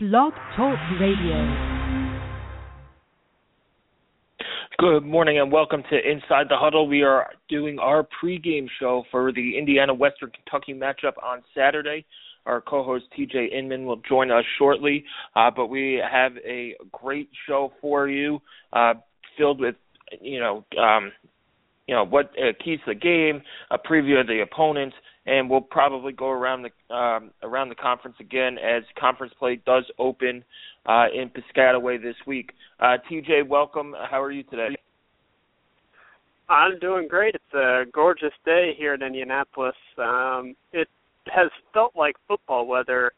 Blog Talk Radio. Good morning and welcome to Inside the Huddle. We are doing our pregame show for the Indiana Western Kentucky matchup on Saturday. Our co-host TJ Inman will join us shortly, uh, but we have a great show for you, uh, filled with you know um, you know what uh, keys the game, a preview of the opponents, and we'll probably go around the um, around the conference again as conference play does open uh, in Piscataway this week. Uh, TJ, welcome. How are you today? I'm doing great. It's a gorgeous day here in Indianapolis. Um, it has felt like football weather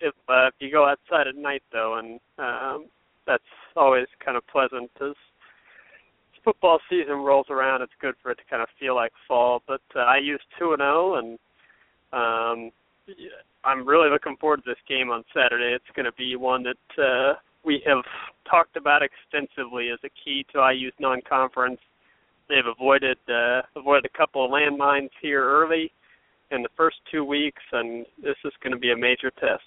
if uh, if you go outside at night though, and um, that's always kind of pleasant as football season rolls around. It's good for it to kind of feel like fall. But uh, IU's two and zero, oh, and um, I'm really looking forward to this game on Saturday. It's going to be one that uh, we have talked about extensively as a key to IU's non-conference. They've avoided uh, avoided a couple of landmines here early in the first two weeks, and this is going to be a major test.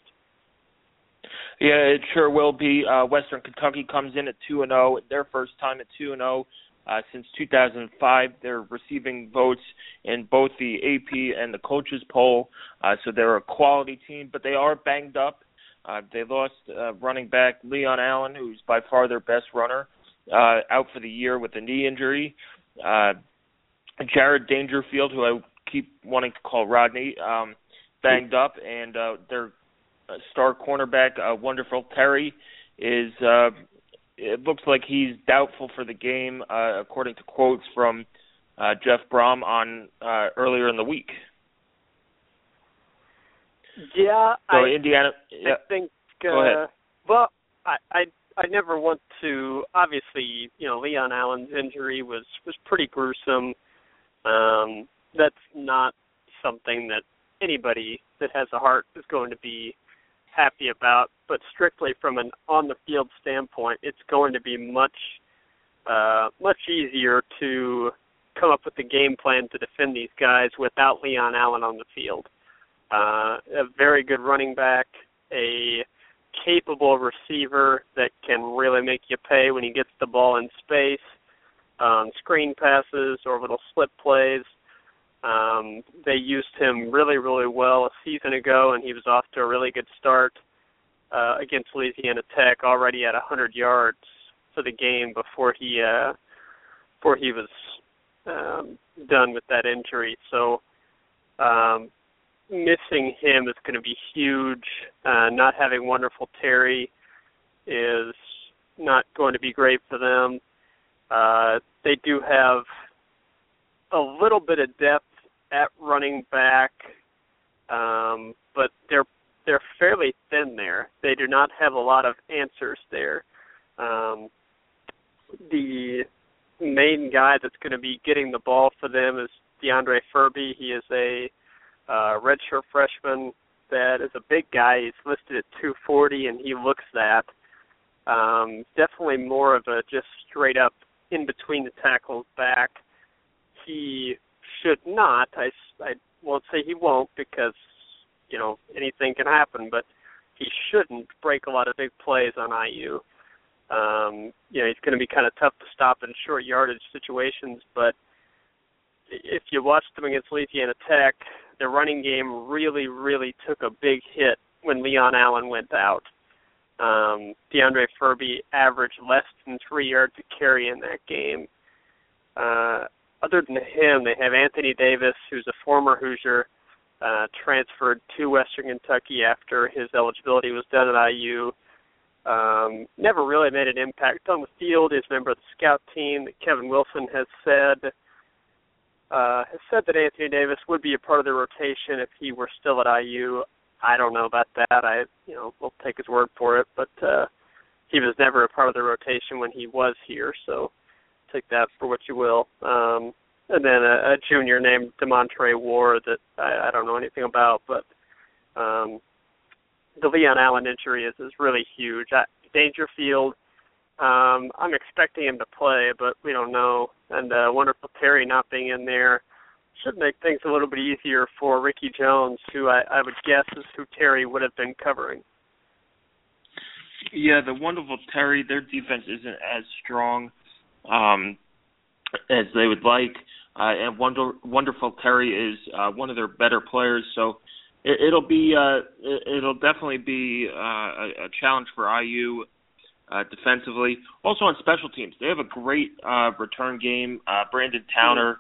Yeah, it sure will be. Uh, Western Kentucky comes in at two and zero, oh, their first time at two and zero. Uh, since 2005, they're receiving votes in both the AP and the coaches poll, uh, so they're a quality team. But they are banged up. Uh, they lost uh, running back Leon Allen, who's by far their best runner, uh, out for the year with a knee injury. Uh, Jared Dangerfield, who I keep wanting to call Rodney, um, banged up, and uh, their star cornerback, uh, Wonderful Terry, is uh, it looks like he's doubtful for the game, uh, according to quotes from uh, Jeff Brohm on uh, earlier in the week. Yeah, so I, Indiana. Yeah. I think. Uh, Go ahead. Well, I, I I never want to. Obviously, you know, Leon Allen's injury was was pretty gruesome. Um, that's not something that anybody that has a heart is going to be happy about, but strictly from an on the field standpoint, it's going to be much uh, much easier to come up with the game plan to defend these guys without Leon Allen on the field. Uh, a very good running back, a capable receiver that can really make you pay when he gets the ball in space, um, screen passes, orbital slip plays. Um, they used him really, really well a season ago, and he was off to a really good start uh, against Louisiana Tech, already at 100 yards for the game before he uh, before he was um, done with that injury. So um, missing him is going to be huge. Uh, not having wonderful Terry is not going to be great for them. Uh, they do have a little bit of depth at running back, um, but they're they're fairly thin there. They do not have a lot of answers there. Um, the main guy that's going to be getting the ball for them is D'Andre Ferby. He is a uh, redshirt freshman that is a big guy. He's listed at 240, and he looks that. Um, definitely more of a just straight up in between the tackles back. He should not. I, I won't say he won't because you know anything can happen, but he shouldn't break a lot of big plays on IU. Um, you know he's going to be kind of tough to stop in short yardage situations, but if you watched them against Louisiana Tech, the running game really, really took a big hit when Leon Allen went out. Um, D'Andre Ferby averaged less than three yards to carry in that game. Uh, other than him, they have Anthony Davis, who's a former Hoosier, uh, transferred to Western Kentucky after his eligibility was done at IU. Um, never really made an impact on the field. He's a member of the scout team. Kevin Wilson has said uh, has said that Anthony Davis would be a part of the rotation if he were still at IU. I don't know about that. I you know we'll take his word for it, but uh, he was never a part of the rotation when he was here. So take that for what you will. Um, and then a, a junior named Demontre Ward that I, I don't know anything about, but um, the Leon Allen injury is is really huge. I, Dangerfield, um, I'm expecting him to play, but we don't know. And uh, wonderful Terry not being in there should make things a little bit easier for Ricky Jones, who I, I would guess is who Terry would have been covering. Yeah, the wonderful Terry. Their defense isn't as strong um, as they would like, uh, and wonder, wonderful Terry is uh, one of their better players. So it, it'll be uh, it, it'll definitely be uh, a, a challenge for IU uh, defensively. Also on special teams, they have a great uh, return game. Uh, Brandon Towner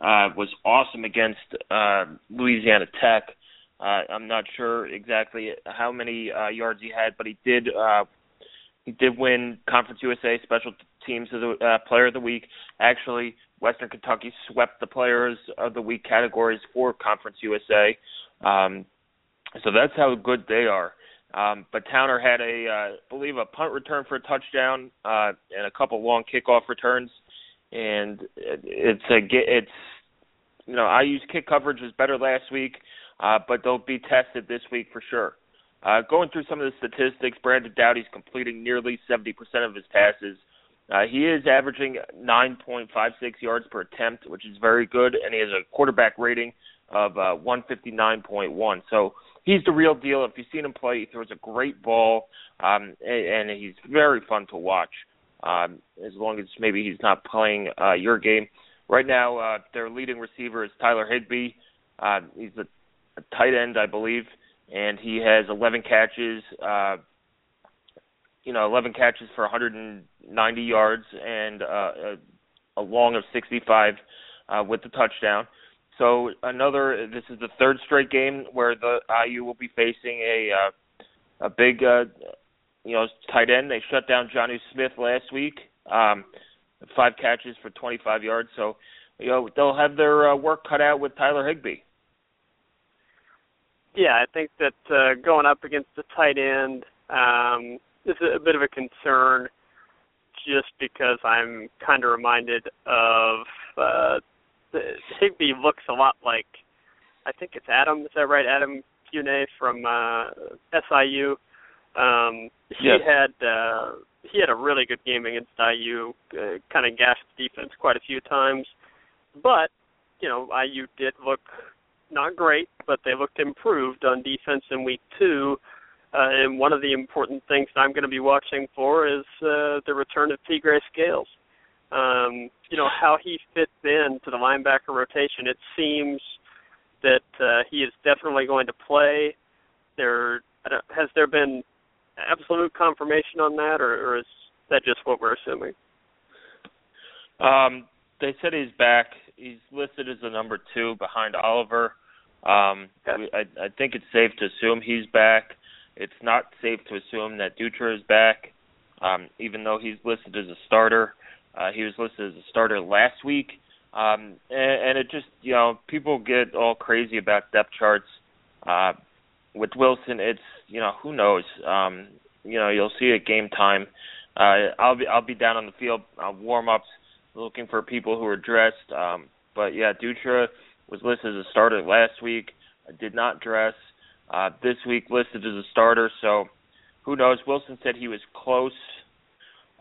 uh, was awesome against uh, Louisiana Tech. Uh, I'm not sure exactly how many uh, yards he had, but he did. Uh, he did win Conference USA Special Teams of the uh, Player of the Week. Actually, Western Kentucky swept the Players of the Week categories for Conference USA. Um, so that's how good they are. Um, but Towner had a, uh, believe, a punt return for a touchdown uh, and a couple long kickoff returns, and it's a it's you know IU's kick coverage was better last week, uh, but they'll be tested this week for sure. Uh, going through some of the statistics, Brandon Doughty's completing nearly 70% of his passes. Uh, he is averaging 9.56 yards per attempt, which is very good, and he has a quarterback rating of uh, 159.1. So he's the real deal. If you've seen him play, he throws a great ball, um, and, and he's very fun to watch. Um, as long as maybe he's not playing uh, your game. Right now, uh, their leading receiver is Tyler Higbee. Uh, he's a, a tight end, I believe, and he has 11 catches. Uh, you know, 11 catches for 190 yards and uh, a, a long of 65 uh, with the touchdown. So another, this is the third straight game where the IU will be facing a uh, a big, uh, you know, tight end. They shut down Johnny Smith last week, um, five catches for 25 yards. So, you know, they'll have their uh, work cut out with Tyler Higbee. Yeah, I think that uh, going up against the tight end um, is a bit of a concern, just because I'm kind of reminded of uh, Higbee looks a lot like I think it's Adam. Is that right? Adam Pune from uh, SIU. Um, he yes. had uh, he had a really good game against IU. Uh, kind of gashed the defense quite a few times, but you know IU did look not great, but they looked improved on defense in week two. Uh, and one of the important things I'm going to be watching for is uh, the return of Tegray Scales um, you know how he fits in to the linebacker rotation. It seems that uh, he is definitely going to play. There has there been absolute confirmation on that, or, or is that just what we're assuming? Um, they said he's back. He's listed as the number two behind Oliver. Um, okay. I, I think it's safe to assume he's back. It's not safe to assume that Dutra is back, um, even though he's listed as a starter. Uh, he was listed as a starter last week, um, and, and it just you know people get all crazy about depth charts. Uh, with Wilson, it's you know who knows. Um, you know you'll see at game time. Uh, I'll be I'll be down on the field uh, warm ups looking for people who are dressed. Um, but yeah, Dutra was listed as a starter last week. I did not dress. Uh, this week listed as a starter, so who knows? Wilson said he was close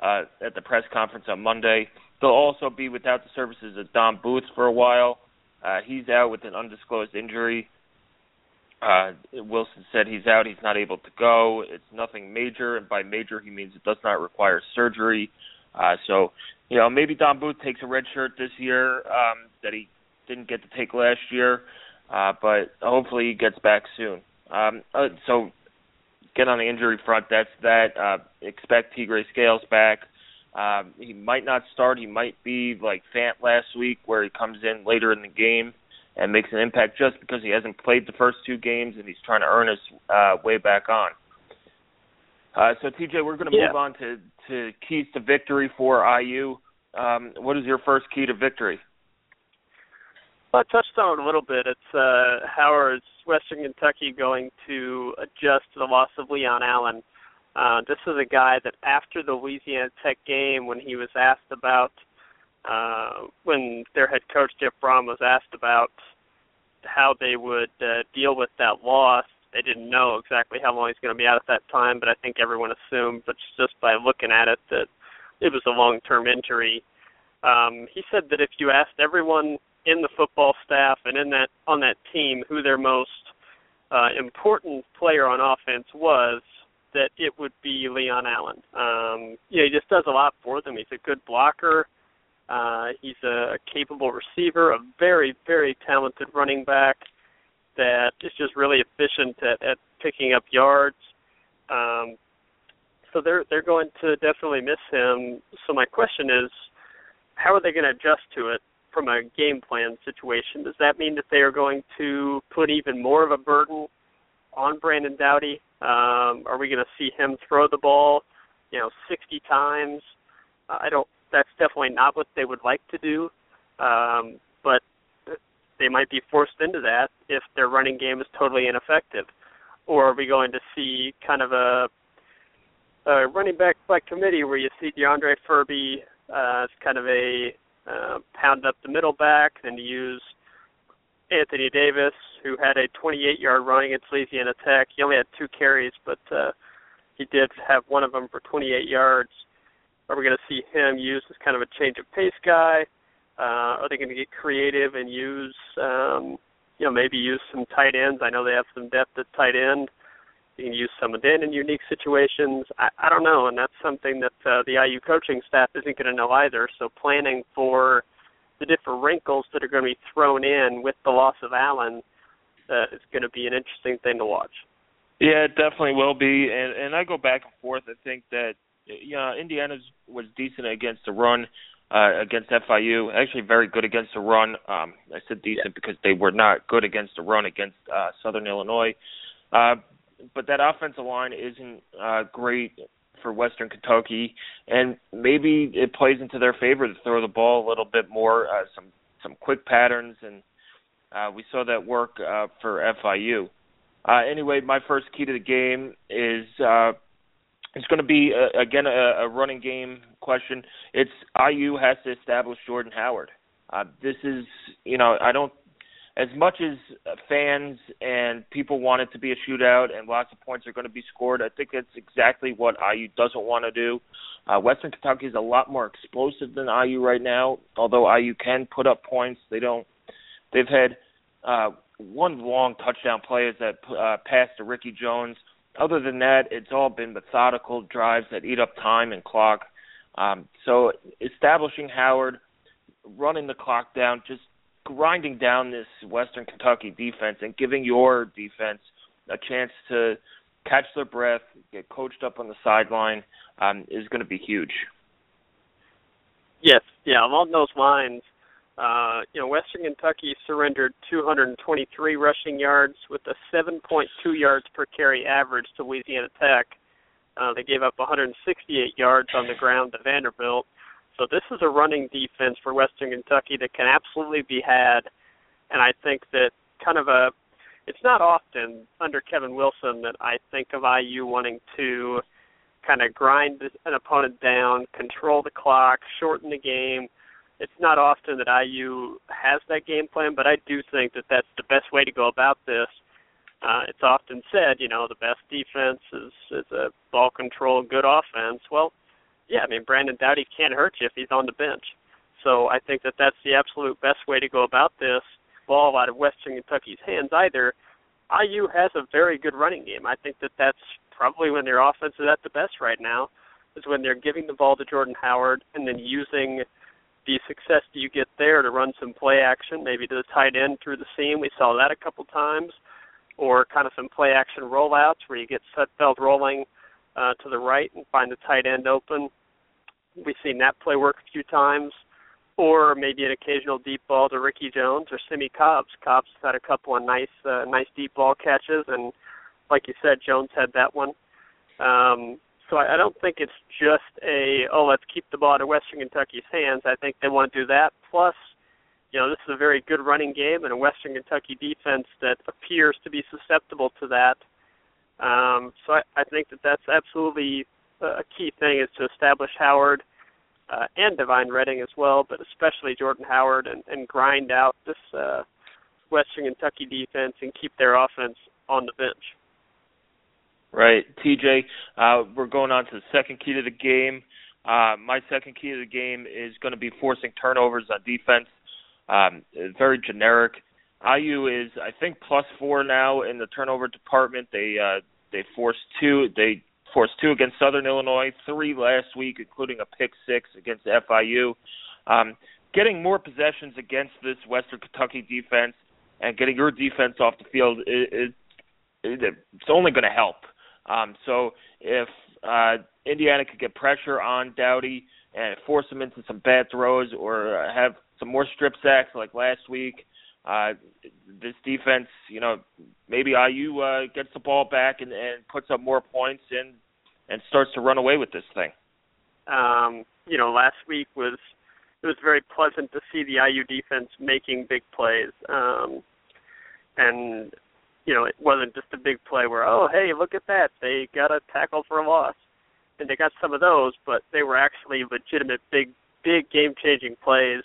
uh, at the press conference on Monday. They'll also be without the services of Don Booth for a while. Uh, he's out with an undisclosed injury. Uh, Wilson said he's out. He's not able to go. It's nothing major, and by major he means it does not require surgery. Uh, so, you know, maybe Don Booth takes a red shirt this year um, that he didn't get to take last year, uh, but hopefully he gets back soon. Um, uh, so get on the injury front, that's that. Uh, expect Tegray Scales back. Um, he might not start. He might be like Fant last week, where he comes in later in the game and makes an impact just because he hasn't played the first two games and he's trying to earn his uh, way back on. Uh, so TJ, we're going to yeah. move on to to keys to victory for IU. Um, what is your first key to victory? Well, I touched on it a little bit. It's uh, how is Western Kentucky going to adjust to the loss of Leon Allen? Uh, this is a guy that after the Louisiana Tech game, when he was asked about, uh, when their head coach Jeff Brohm was asked about how they would uh, deal with that loss, they didn't know exactly how long he's going to be out at that time, but I think everyone assumed, but just by looking at it, that it was a long-term injury. Um, he said that if you asked everyone in the football staff and in that on that team who their most uh, important player on offense was, that it would be Leon Allen. Um, yeah, he just does a lot for them. He's a good blocker. Uh, he's a capable receiver, a very, very talented running back that is just really efficient at, at picking up yards. Um, so they're they're going to definitely miss him. So my question is, how are they going to adjust to it from a game plan situation? Does that mean that they are going to put even more of a burden on Brandon Doughty? Um, are we going to see him throw the ball, you know, 60 times? I don't. That's definitely not what they would like to do. Um, but they might be forced into that if their running game is totally ineffective. Or are we going to see kind of a, a running back by committee where you see D'Andre Ferby uh, as kind of a uh, pound up the middle back, and you use Anthony Davis, who had a 28-yard run against Louisiana Tech. He only had two carries, but uh, he did have one of them for 28 yards. Are we going to see him used as kind of a change of pace guy? Uh, are they going to get creative and use, um, you know, maybe use some tight ends? I know they have some depth at tight end. You can use some of them in unique situations. I, I don't know, and that's something that uh, the IU coaching staff isn't going to know either. So planning for the different wrinkles that are going to be thrown in with the loss of Allen uh, is going to be an interesting thing to watch. Yeah, it definitely will be, and and I go back and forth. I think that you know Indiana was decent against the run uh, against FIU. Actually, very good against the run. Um, I said decent yeah. because they were not good against the run against uh, Southern Illinois. Uh, but that offensive line isn't uh, great for Western Kentucky, and maybe it plays into their favor to throw the ball a little bit more, uh, some some quick patterns, and uh, we saw that work uh, for FIU. Uh, anyway, my first key to the game is uh, it's going to be uh, again a, a running game question. It's IU has to establish Jordan Howard. Uh, this is you know I don't as much as fans and people want it to be a shootout and lots of points are going to be scored. I think that's exactly what IU doesn't want to do. Uh, Western Kentucky is a lot more explosive than IU right now. Although IU can put up points, they don't. They've had uh, one long touchdown play is that uh, pass to Ricky Jones. Other than that, it's all been methodical drives that eat up time and clock. Um, so establishing Howard, running the clock down, just grinding down this Western Kentucky defense and giving your defense a chance to catch their breath, get coached up on the sideline um, is going to be huge. Yes, yeah. Along those lines, uh, you know, Western Kentucky surrendered 223 rushing yards with a 7.2 yards per carry average to Louisiana Tech. Uh, they gave up 168 yards on the ground to Vanderbilt. So this is a running defense for Western Kentucky that can absolutely be had, and I think that kind of a it's not often under Kevin Wilson that I think of IU wanting to kind of grind an opponent down, control the clock, shorten the game it's not often that IU has that game plan, but I do think that that's the best way to go about this. Uh, it's often said, you know, the best defense is is a ball control, good offense. Well, yeah, I mean Brandon Doughty can't hurt you if he's on the bench. So I think that that's the absolute best way to go about this. Ball out of Western Kentucky's hands either. IU has a very good running game. I think that that's probably when their offense is at the best right now, is when they're giving the ball to Jordan Howard and then using the success you get there to run some play action, maybe to the tight end through the seam? We saw that a couple times, or kind of some play action rollouts where you get Sudfeld rolling uh, to the right and find the tight end open. We've seen that play work a few times, or maybe an occasional deep ball to Ricky Jones or Simmie Cobbs. Cobbs had a couple of nice, uh, nice deep ball catches, and like you said, Jones had that one. Um, so I, I don't think it's just a oh let's keep the ball of Western Kentucky's hands. I think they want to do that. Plus, you know, this is a very good running game and a Western Kentucky defense that appears to be susceptible to that. Um, so I, I think that that's absolutely a key thing is to establish Howard uh, and Devine Redding as well, but especially Jordan Howard and, and grind out this uh, Western Kentucky defense and keep their offense on the bench. Right, TJ. Uh, we're going on to the second key to the game. Uh, my second key to the game is going to be forcing turnovers on defense. Um, very generic. IU is, I think, plus four now in the turnover department. They uh, they forced two. They forced two against Southern Illinois, three last week, including a pick six against FIU. Um, getting more possessions against this Western Kentucky defense and getting your defense off the field, it, it, it it's only going to help. Um, so if uh, Indiana could get pressure on Doughty and force him into some bad throws or have some more strip sacks like last week, uh, this defense, you know, maybe IU uh, gets the ball back and, and puts up more points and and starts to run away with this thing. Um, you know, last week was it was very pleasant to see the IU defense making big plays. Um, and you know, it wasn't just a big play where, oh, hey, look at that, they got a tackle for a loss, and they got some of those, but they were actually legitimate big, big game-changing plays,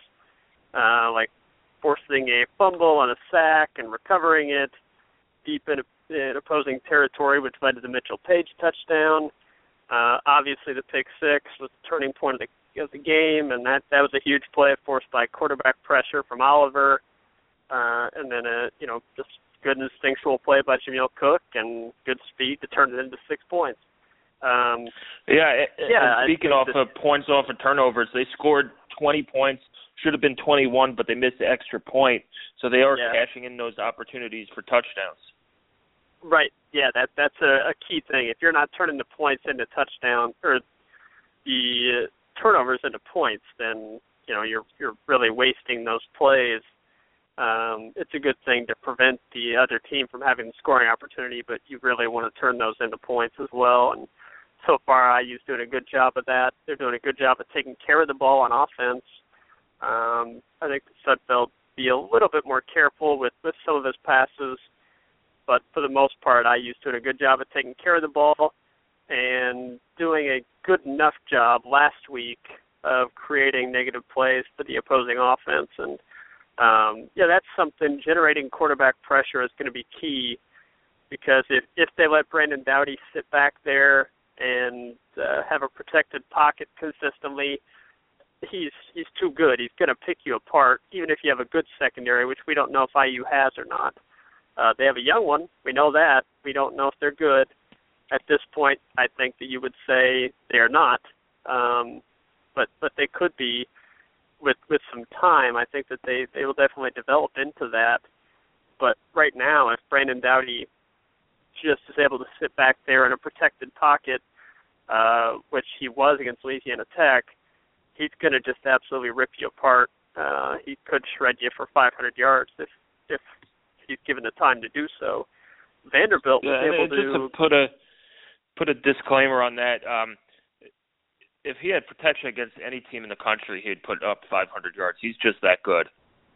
uh, like forcing a fumble on a sack and recovering it deep in, in opposing territory, which led to the Mitchell Paige touchdown. Uh, obviously, the pick six was the turning point of the of the game, and that that was a huge play forced by quarterback pressure from Oliver, uh, and then a you know just good instinctual play by Jameel Cook and good speed to turn it into six points. Um, yeah, yeah. speaking off of points off of turnovers, they scored 20 points. Should have been 21, but they missed the extra point, so they are yeah. cashing in those opportunities for touchdowns. Right. Yeah, that that's a, a key thing. If you're not turning the points into touchdown or the turnovers into points, then you know you're you're really wasting those plays. Um, it's a good thing to prevent the other team from having the scoring opportunity, but you really want to turn those into points as well. And so far, IU's doing a good job of that. They're doing a good job of taking care of the ball on offense. Um, I think Sudfeld be a little bit more careful with with some of his passes, but for the most part, IU's doing a good job of taking care of the ball and doing a good enough job last week of creating negative plays for the opposing offense. And um, yeah, that's something. Generating quarterback pressure is going to be key because if if they let Brandon Doughty sit back there and uh, have a protected pocket consistently, he's he's too good. He's going to pick you apart, even if you have a good secondary, which we don't know if IU has or not. Uh, they have a young one. We know that. We don't know if they're good at this point, I think that you would say they are not, um, but but they could be with with some time. I think that they they will definitely develop into that. But right now, if Brandon Doughty just is able to sit back there in a protected pocket, uh, which he was against Louisiana Tech, he's going to just absolutely rip you apart. Uh, he could shred you for 500 yards if if he's given the time to do so. Vanderbilt was yeah, able to, to put a put a disclaimer on that. Um, if he had protection against any team in the country, he'd put up 500 yards. He's just that good.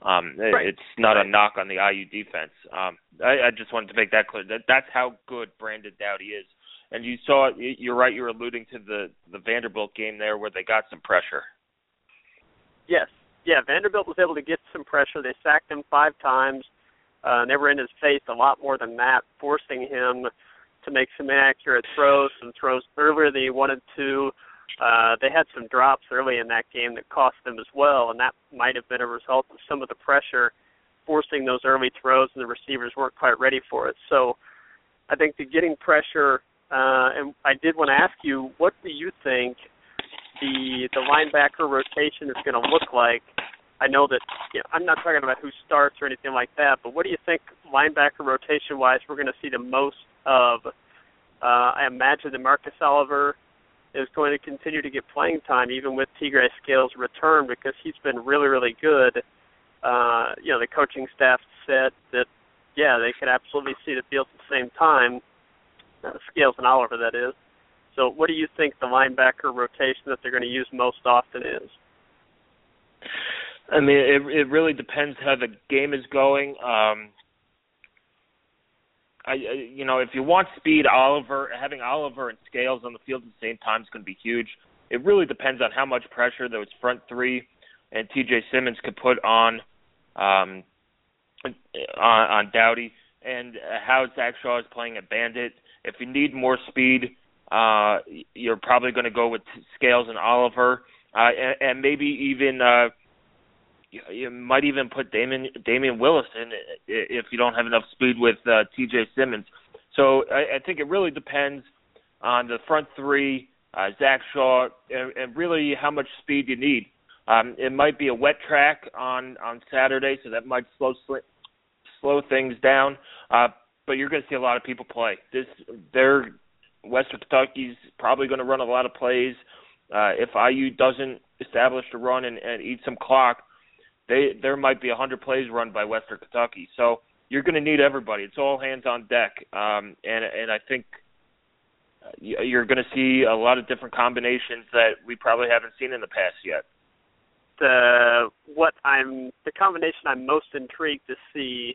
Um, right. It's not right. a knock on the IU defense. Um, I, I just wanted to make that clear. That that's how good Brandon Doughty is. And you saw, it, you're right. You were alluding to the the Vanderbilt game there, where they got some pressure. Yes, yeah. Vanderbilt was able to get some pressure. They sacked him five times. Uh, they were in his face a lot more than that, forcing him to make some inaccurate throws, some throws earlier than he wanted to. Uh, they had some drops early in that game that cost them as well, and that might have been a result of some of the pressure forcing those early throws, and the receivers weren't quite ready for it. So I think the getting pressure, uh, and I did want to ask you, what do you think the the linebacker rotation is going to look like? I know that you know, I'm not talking about who starts or anything like that, but what do you think linebacker rotation wise we're going to see the most of. Uh, I imagine that Marcus Oliver is going to continue to get playing time even with Tegray Scales' return because he's been really, really good. Uh, you know, the coaching staff said that, yeah, they could absolutely see the field at the same time, Scales and Oliver, that is. So, what do you think the linebacker rotation that they're going to use most often is? I mean, it it really depends how the game is going. Um, I, you know, if you want speed, Oliver having Oliver and Scales on the field at the same time is going to be huge. It really depends on how much pressure those front three and T.J. Simmons could put on um, on, on Doughty and how Zach Shaw is playing a bandit. If you need more speed, uh, you're probably going to go with Scales and Oliver, uh, and, and maybe even. Uh, you, you might even put Damon Damion Willis in if you don't have enough speed with uh, T.J. Simmons. So I, I think it really depends on the front three, uh, Zach Shaw, and, and really how much speed you need. Um, it might be a wet track on on Saturday, so that might slow slow things down. Uh, but you're going to see a lot of people play. This, they're Western Kentucky's probably going to run a lot of plays. Uh, if IU doesn't establish a run and, and eat some clock, they there might be a hundred plays run by Western Kentucky. So you're going to need everybody. It's all hands on deck, um, and and I think you're going to see a lot of different combinations that we probably haven't seen in the past yet. The what I'm the combination I'm most intrigued to see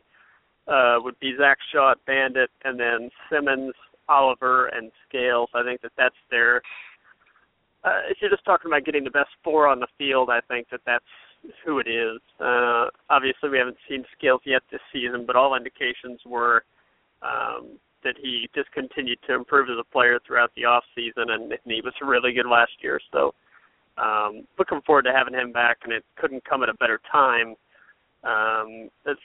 uh, would be Zach Shaw at Bandit, and then Simmons, Oliver, and Scales. I think that that's their. Uh, if you're just talking about getting the best four on the field, I think that that's who it is. Uh, obviously, we haven't seen Scales yet this season, but all indications were um, that he just continued to improve as a player throughout the off season, and, and he was really good last year. So, um, looking forward to having him back, and it couldn't come at a better time. Um, it's,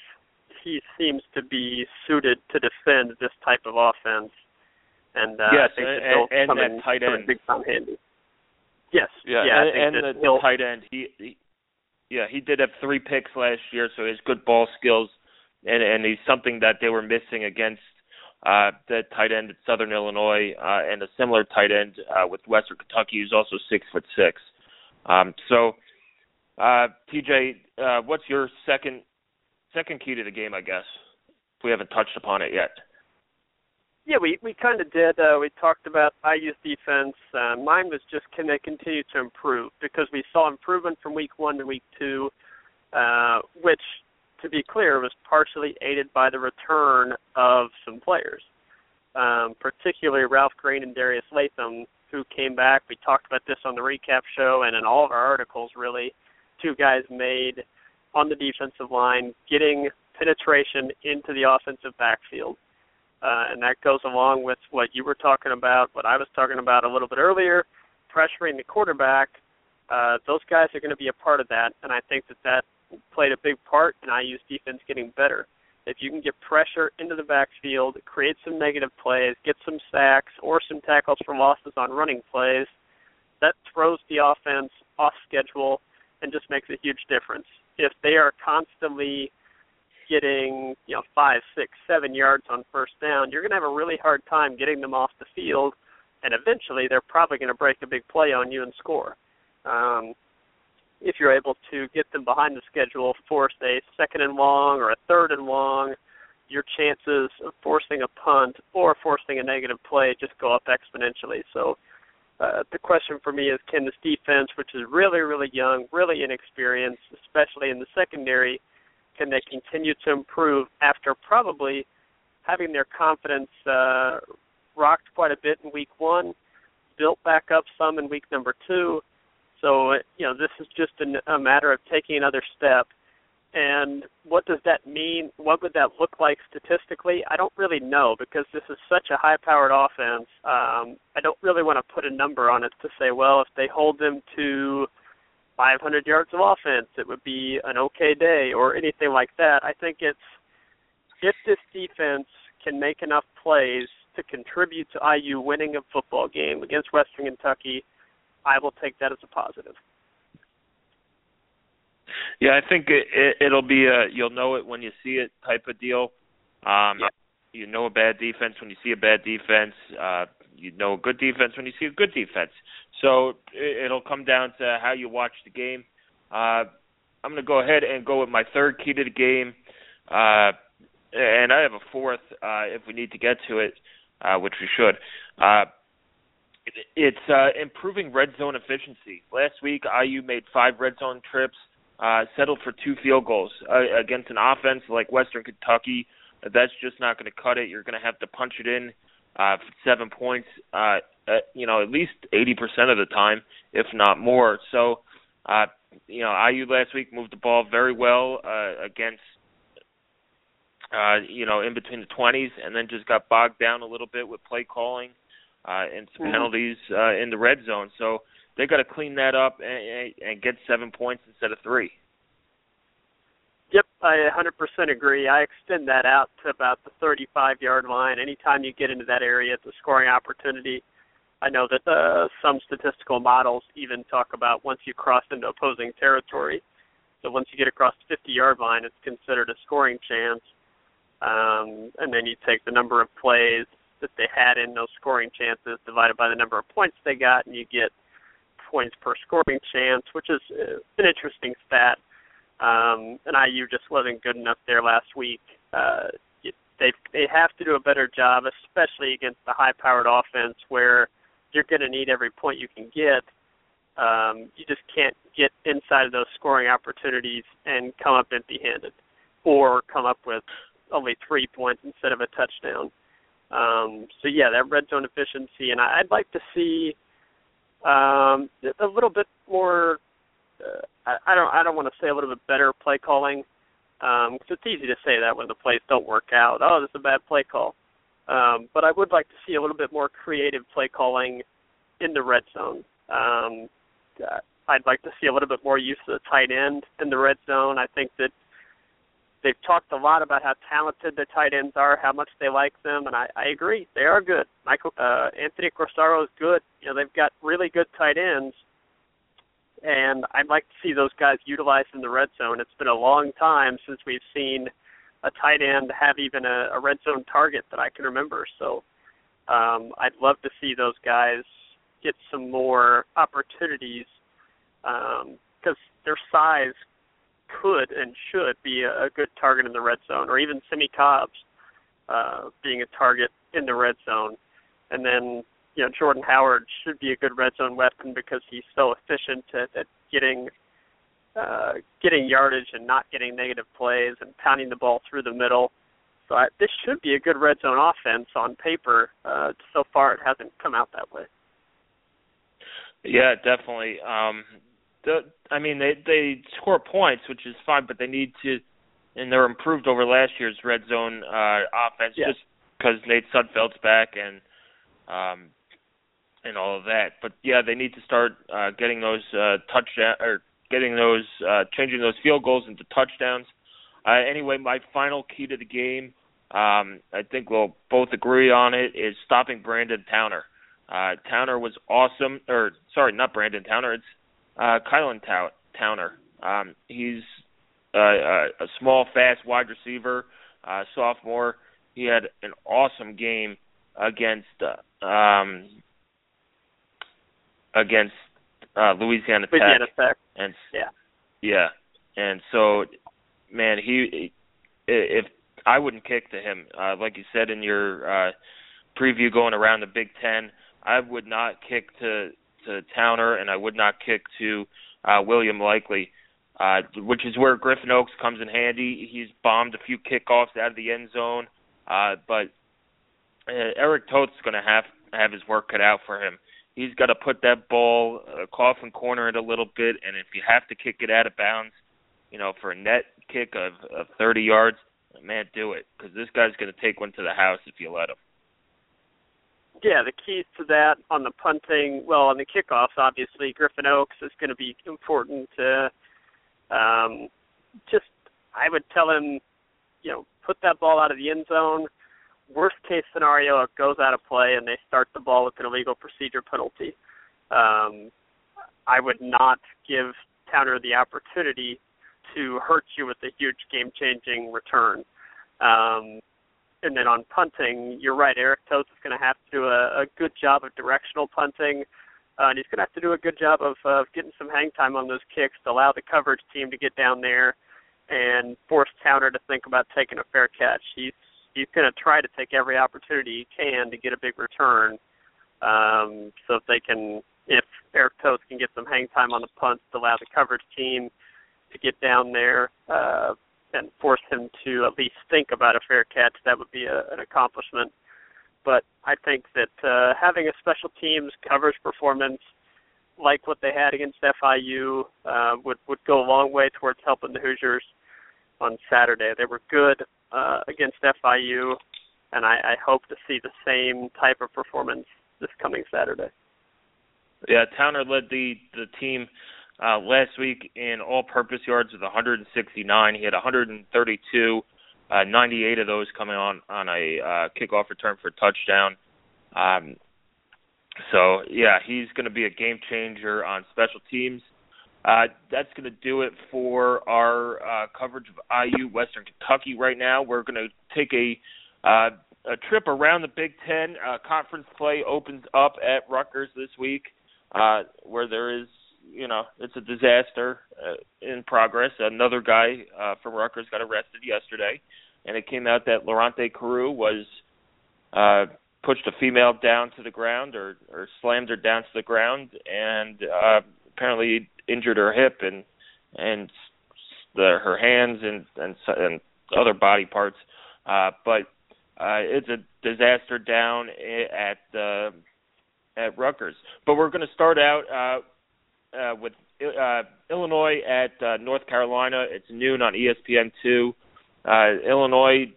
he seems to be suited to defend this type of offense, and uh, yes, I think and, that and come that in, tight end. big time handy. Yes, Yeah, yeah, and, and the, the tight end. He, he, yeah, he did have three picks last year, so he has good ball skills, and and he's something that they were missing against uh, the tight end at Southern Illinois, uh, and a similar tight end uh, with Western Kentucky, who's also six foot six. Um, so, uh, TJ, uh, what's your second second key to the game? I guess we haven't touched upon it yet. Yeah, we we kind of did. Uh, we talked about IU's defense. Uh, mine was just can they continue to improve because we saw improvement from week one to week two, uh, which, to be clear, was partially aided by the return of some players, um, particularly Ralph Green and Darius Latham, who came back. We talked about this on the recap show and in all of our articles. Really, two guys made on the defensive line, getting penetration into the offensive backfield uh, and that goes along with what you were talking about, what I was talking about a little bit earlier, pressuring the quarterback. Uh, those guys are going to be a part of that, and I think that that played a big part in IU's defense getting better. If you can get pressure into the backfield, create some negative plays, get some sacks or some tackles for losses on running plays, that throws the offense off schedule and just makes a huge difference. If they are constantly getting you know five, six, seven yards on first down, you're going to have a really hard time getting them off the field, and eventually they're probably going to break a big play on you and score. Um, if you're able to get them behind the schedule, force a second and long or a third and long, your chances of forcing a punt or forcing a negative play just go up exponentially. So. Uh, the question for me is can this defense, which is really, really young, really inexperienced, especially in the secondary, can they continue to improve after probably having their confidence uh, rocked quite a bit in week one, built back up some in week number two. So you know this is just a, a matter of taking another step. And what does that mean? What would that look like statistically? I don't really know because this is such a high-powered offense. Um, I don't really want to put a number on it to say, well, if they hold them to 500 yards of offense, it would be an okay day or anything like that. I think it's if this defense can make enough plays to contribute to IU winning a football game against Western Kentucky, I will take that as a positive. Yeah, I think it, it, it'll be a you'll know it when you see it type of deal. Um, yeah. You know a bad defense when you see a bad defense. Uh, you know a good defense when you see a good defense. So it, it'll come down to how you watch the game. Uh, I'm going to go ahead and go with my third key to the game, uh, and I have a fourth uh, if we need to get to it, uh, which we should. Uh, it's uh, improving red zone efficiency. Last week, IU made five red zone trips, uh, settled for two field goals uh, against an offense like Western Kentucky. That's just not going to cut it. You're going to have to punch it in uh, seven points, uh, at, you know, at least 80% of the time, if not more. So, uh, you know, IU last week moved the ball very well uh, against, uh, you know, in between the 20s, and then just got bogged down a little bit with play calling uh, and some Mhm. penalties uh, in the red zone. So they got to clean that up and, and get seven points instead of three. Yep, I 100% agree. I extend that out to about the 35 yard line. Anytime you get into that area, it's a scoring opportunity. I know that uh, some statistical models even talk about once you cross into opposing territory. So once you get across the 50 yard line, it's considered a scoring chance. Um, and then you take the number of plays that they had in those scoring chances divided by the number of points they got, and you get points per scoring chance, which is uh, an interesting stat. Um, and IU just wasn't good enough there last week. Uh, they they have to do a better job, especially against the high-powered offense where you're going to need every point you can get. Um, you just can't get inside of those scoring opportunities and come up empty-handed, or come up with only three points instead of a touchdown. Um, so yeah, that red zone efficiency, and I'd like to see um, a little bit more. Uh, I, I don't. I don't want to say a little bit better play calling, because um, it's easy to say that when the plays don't work out. Oh, this is a bad play call. Um, but I would like to see a little bit more creative play calling in the red zone. Um, I'd like to see a little bit more use of the tight end in the red zone. I think that they've talked a lot about how talented the tight ends are, how much they like them, and I, I agree they are good. Michael uh, Anthony Corsaro is good. You know they've got really good tight ends, and I'd like to see those guys utilized in the red zone. It's been a long time since we've seen a tight end have even a, a red zone target that I can remember. So um, I'd love to see those guys get some more opportunities because um, their size could and should be a, a good target in the red zone, or even Simmie Cobbs uh, being a target in the red zone. And then, you know, Jordan Howard should be a good red zone weapon because he's so efficient at, at getting uh, getting yardage and not getting negative plays and pounding the ball through the middle. So I, this should be a good red zone offense on paper. Uh, so far, it hasn't come out that way. Yeah, definitely. Um, I mean, they they score points, which is fine, but they need to, and they're improved over last year's red zone uh, offense yeah. just because Nate Sudfeld's back and um, and all of that. But yeah, they need to start uh, getting those uh, touchdown or getting those uh, changing those field goals into touchdowns. Uh, anyway, my final key to the game, um, I think we'll both agree on it, is stopping Brandon Towner. Uh, Towner was awesome, or sorry, not Brandon Towner. It's uh, Kylen Tow- Towner. Um, he's uh, a, a small, fast wide receiver, uh, sophomore. He had an awesome game against uh, um, against uh, Louisiana, Louisiana Tech. Tech. And yeah, yeah, and so, man, he if I wouldn't kick to him, uh, like you said in your uh, preview going around the Big Ten, I would not kick to to Towner, and I would not kick to uh, William Likely, uh, which is where Griffin Oakes comes in handy. He's bombed a few kickoffs out of the end zone, uh, but uh, Eric Toth's going to have have his work cut out for him. He's got to put that ball, uh, coffin corner it a little bit, and if you have to kick it out of bounds, you know, for a net kick of, of 30 yards, man, do it because this guy's going to take one to the house if you let him. Yeah, the keys to that on the punting, well, on the kickoffs, obviously, Griffin Oakes is going to be important to um, just, I would tell him, you know, put that ball out of the end zone. Worst case scenario, it goes out of play and they start the ball with an illegal procedure penalty. Um, I would not give Towner the opportunity to hurt you with a huge game changing return. Um, and then on punting, you're right. Eric Toth is going to have to do a, a good job of directional punting, uh, and he's going to have to do a good job of uh, getting some hang time on those kicks to allow the coverage team to get down there and force Towner to think about taking a fair catch. He's he's going to try to take every opportunity he can to get a big return. Um, so if they can, if Eric Toth can get some hang time on the punts to allow the coverage team to get down there, uh, and force him to at least think about a fair catch, that would be a, an accomplishment. But I think that uh, having a special teams coverage performance like what they had against FIU uh, would would go a long way towards helping the Hoosiers on Saturday. They were good uh, against FIU, and I, I hope to see the same type of performance this coming Saturday. Yeah, Towner led the the team uh, last week in all-purpose yards with 169. He had 132, uh, 98 of those coming on on a uh, kickoff return for a touchdown. Um, So yeah, he's going to be a game changer on special teams. Uh, that's going to do it for our uh, coverage of IU Western Kentucky right now. We're going to take a uh, a trip around the Big Ten. Uh, conference play opens up at Rutgers this week, uh, where there is, you know, it's a disaster uh, in progress. Another guy uh, from Rutgers got arrested yesterday, and it came out that Leonte Carroo was uh, pushed a female down to the ground or, or slammed her down to the ground, and uh, apparently injured her hip and and the, her hands and and and other body parts. Uh, but uh, it's a disaster down at uh, at Rutgers. But we're going to start out uh, uh, with uh, Illinois at uh, North Carolina. It's noon on ESPN two. Uh, Illinois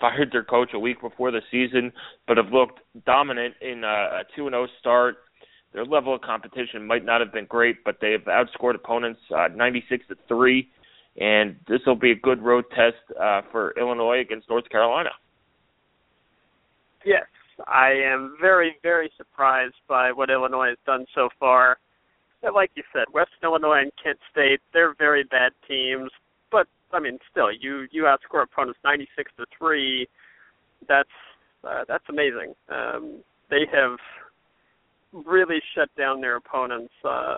fired their coach a week before the season, but have looked dominant in uh, a two and zero start. Their level of competition might not have been great, but they have outscored opponents uh, 96 to three, and this will be a good road test uh, for Illinois against North Carolina. Yes, I am very, very surprised by what Illinois has done so far. Like you said, Western Illinois and Kent State, they're very bad teams, but I mean, still, you you outscore opponents 96 to three. That's uh, that's amazing. Um, they have really shut down their opponents uh,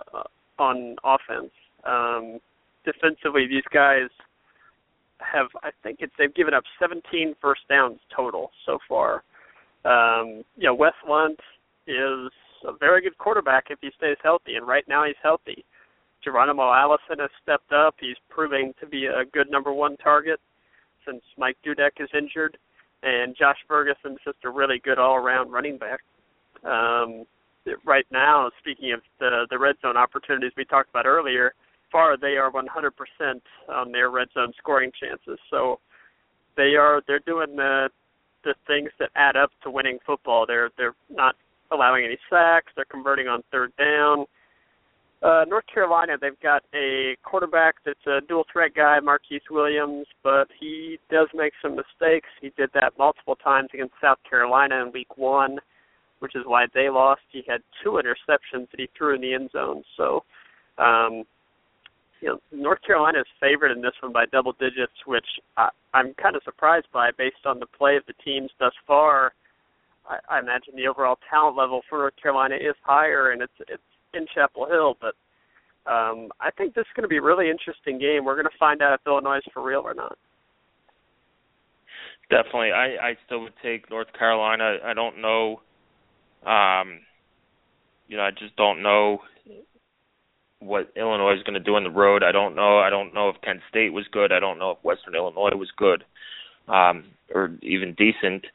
on offense. Um, defensively, these guys have I think it's they've given up 17 first downs total so far. Um, you know, Wes Lunt is a very good quarterback if he stays healthy, and right now he's healthy. Geronimo Allison has stepped up. He's proving to be a good number one target since Mike Dudek is injured, and Josh Ferguson's just a really good all-around running back. Um, right now, speaking of the the red zone opportunities we talked about earlier, far they are 100% on their red zone scoring chances. So they are they're doing the the things that add up to winning football. They're they're not allowing any sacks. They're converting on third down. Uh, North Carolina, they've got a quarterback that's a dual threat guy, Marquise Williams, but he does make some mistakes. He did that multiple times against South Carolina in Week One, which is why they lost. He had two interceptions that he threw in the end zone. So, um, you know, North Carolina is favored in this one by double digits, which I, I'm kind of surprised by based on the play of the teams thus far. I, I imagine the overall talent level for North Carolina is higher, and it's it's in Chapel Hill. But um, I think this is going to be a really interesting game. We're going to find out if Illinois is for real or not. Definitely, I I still would take North Carolina. I don't know. Um, you know, I just don't know what Illinois is going to do on the road. I don't know. I don't know if Kent State was good. I don't know if Western Illinois was good, um, or even decent.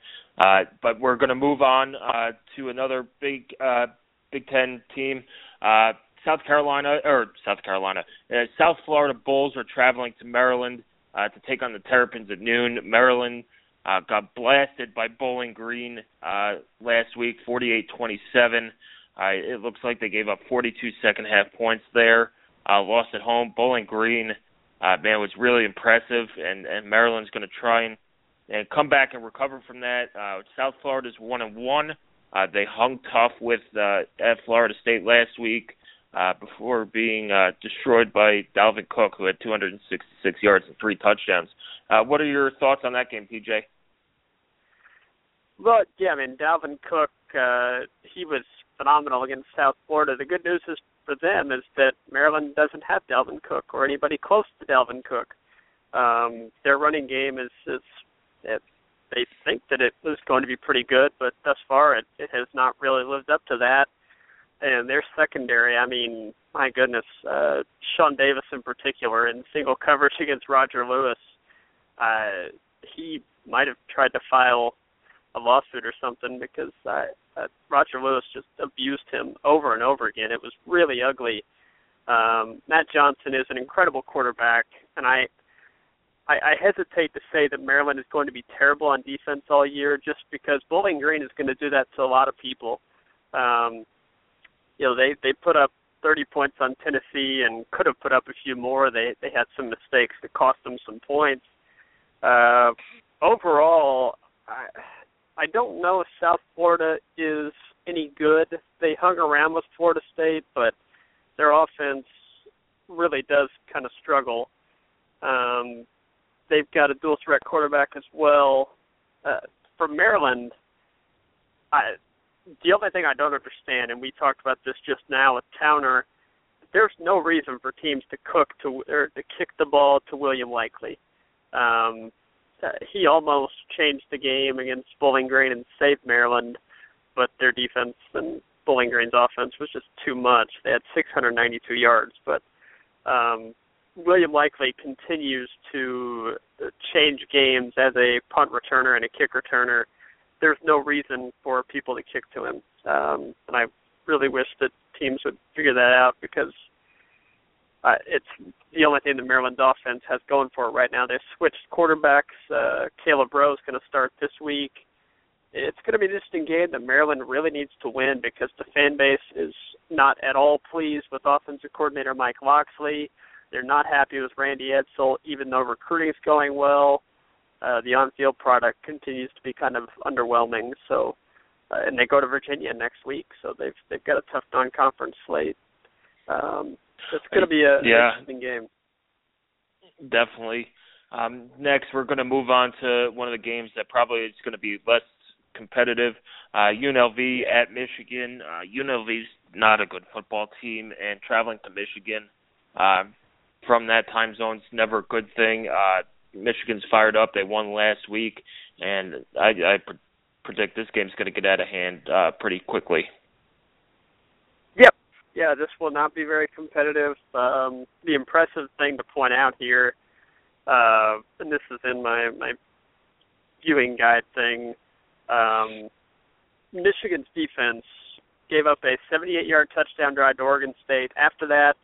Uh, but we're going to move on uh, to another big uh, Big Ten team. Uh, South Carolina or South Carolina, uh, South Florida Bulls are traveling to Maryland uh, to take on the Terrapins at noon. Maryland uh, got blasted by Bowling Green uh, last week, 48-27. Uh, it looks like they gave up 42 second half points there. Uh, lost at home. Bowling Green, uh, man, was really impressive, and and Maryland's going to try and and come back and recover from that. Uh, South Florida's one and one. Uh, they hung tough with uh, at Florida State last week uh, before being uh, destroyed by Dalvin Cook, who had 266 yards and three touchdowns. Uh, what are your thoughts on that game, TJ? Well, yeah, I mean Dalvin Cook, uh, he was phenomenal against South Florida. The good news is for them is that Maryland doesn't have Dalvin Cook or anybody close to Dalvin Cook. Um, their running game is is it, they think that it was going to be pretty good, but thus far it, it has not really lived up to that. And their secondary, I mean, my goodness, uh, Sean Davis in particular in single coverage against Roger Lewis, uh, he might have tried to file a lawsuit or something because uh, uh, Roger Lewis just abused him over and over again. It was really ugly. Um, Matt Johnson is an incredible quarterback, and I, I I hesitate to say that Maryland is going to be terrible on defense all year, just because Bowling Green is going to do that to a lot of people. Um, you know, they they put up 30 points on Tennessee and could have put up a few more. They they had some mistakes that cost them some points. Uh, overall, I I don't know if South Florida is any good. They hung around with Florida State, but their offense really does kind of struggle. Um, they've got a dual threat quarterback as well. Uh, for Maryland, I, the only thing I don't understand, and we talked about this just now with Towner, there's no reason for teams to cook to or to kick the ball to William Likely. Um, uh, he almost changed the game against Bowling Green and saved Maryland, but their defense and Bowling Green's offense was just too much. They had 692 yards, but um, William Likely continues to change games as a punt returner and a kick returner. There's no reason for people to kick to him, um, and I really wish that teams would figure that out because uh, it's the only thing the Maryland offense has going for it right now. They've switched quarterbacks. Uh, Caleb Rowe is going to start this week. It's going to be an interesting game that Maryland really needs to win because the fan base is not at all pleased with offensive coordinator Mike Locksley. They're not happy with Randy Edsall, even though recruiting is going well. Uh, the on-field product continues to be kind of underwhelming. So, uh, and they go to Virginia next week, so they've they've got a tough non-conference slate. Um, it's going to be a yeah, interesting game. Definitely. Um, next, we're going to move on to one of the games that probably is going to be less competitive. Uh, UNLV at Michigan. Uh, UNLV's not a good football team, and traveling to Michigan uh, from that time zone is never a good thing. Uh, Michigan's fired up. They won last week, and I, I pre- predict this game's going to get out of hand uh, pretty quickly. Yep. Yeah, this will not be very competitive. Um, the impressive thing to point out here, uh, and this is in my my viewing guide thing, um, Michigan's defense gave up a 78-yard touchdown drive to Oregon State. After that,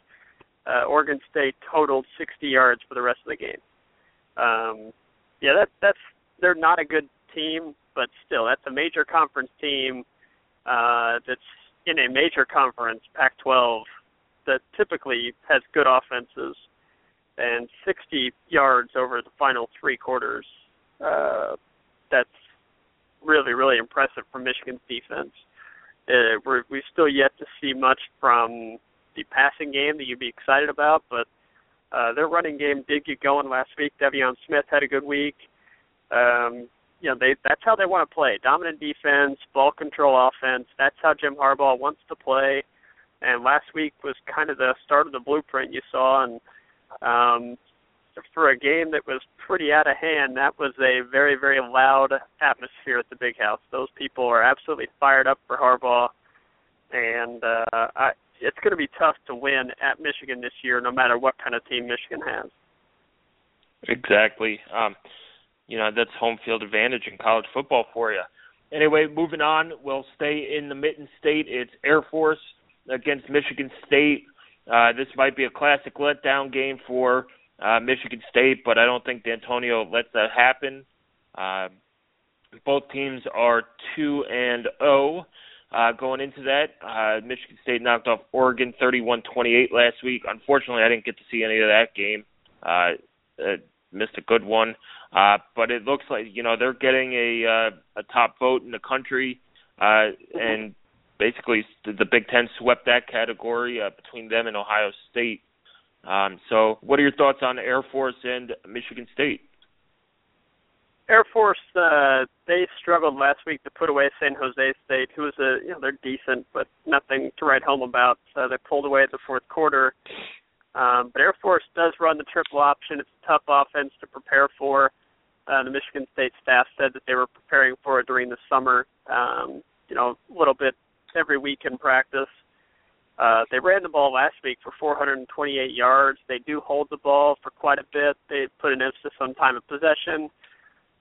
uh, Oregon State totaled 60 yards for the rest of the game. Um, yeah, that that's they're not a good team, but still, that's a major conference team uh, that's in a major conference, Pac-12, that typically has good offenses, and 60 yards over the final three quarters. Uh, that's really, really impressive from Michigan's defense. Uh, we're we still yet to see much from the passing game that you'd be excited about, but uh, their running game did get going last week. De'Veon Smith had a good week. Um, you know, they that's how they want to play. Dominant defense, ball control offense. That's how Jim Harbaugh wants to play. And last week was kind of the start of the blueprint you saw. And um, for a game that was pretty out of hand, that was a very, very loud atmosphere at the Big House. Those people are absolutely fired up for Harbaugh. And uh, I, it's going to be tough to win at Michigan this year, no matter what kind of team Michigan has. Exactly. Um, you know that's home field advantage in college football for you. Anyway, moving on, we'll stay in the Mitten State. It's Air Force against Michigan State. Uh, this might be a classic letdown game for uh, Michigan State, but I don't think D'Antonio lets that happen. Uh, both teams are two and zero. Uh, going into that, uh, Michigan State knocked off Oregon 31-28 last week. Unfortunately, I didn't get to see any of that game. Uh, uh, missed a good one, uh, but it looks like you know they're getting a uh, a top vote in the country, uh, and basically the Big Ten swept that category uh, between them and Ohio State. Um, so, what are your thoughts on Air Force and Michigan State? Air Force, uh, they struggled last week to put away San Jose State, who is a you know they're decent but nothing to write home about. So they pulled away at the fourth quarter. Um, but Air Force does run the triple option. It's a tough offense to prepare for. Uh, the Michigan State staff said that they were preparing for it during the summer. Um, you know, a little bit every week in practice. Uh, they ran the ball last week for 428 yards. They do hold the ball for quite a bit. They put an emphasis on time of possession.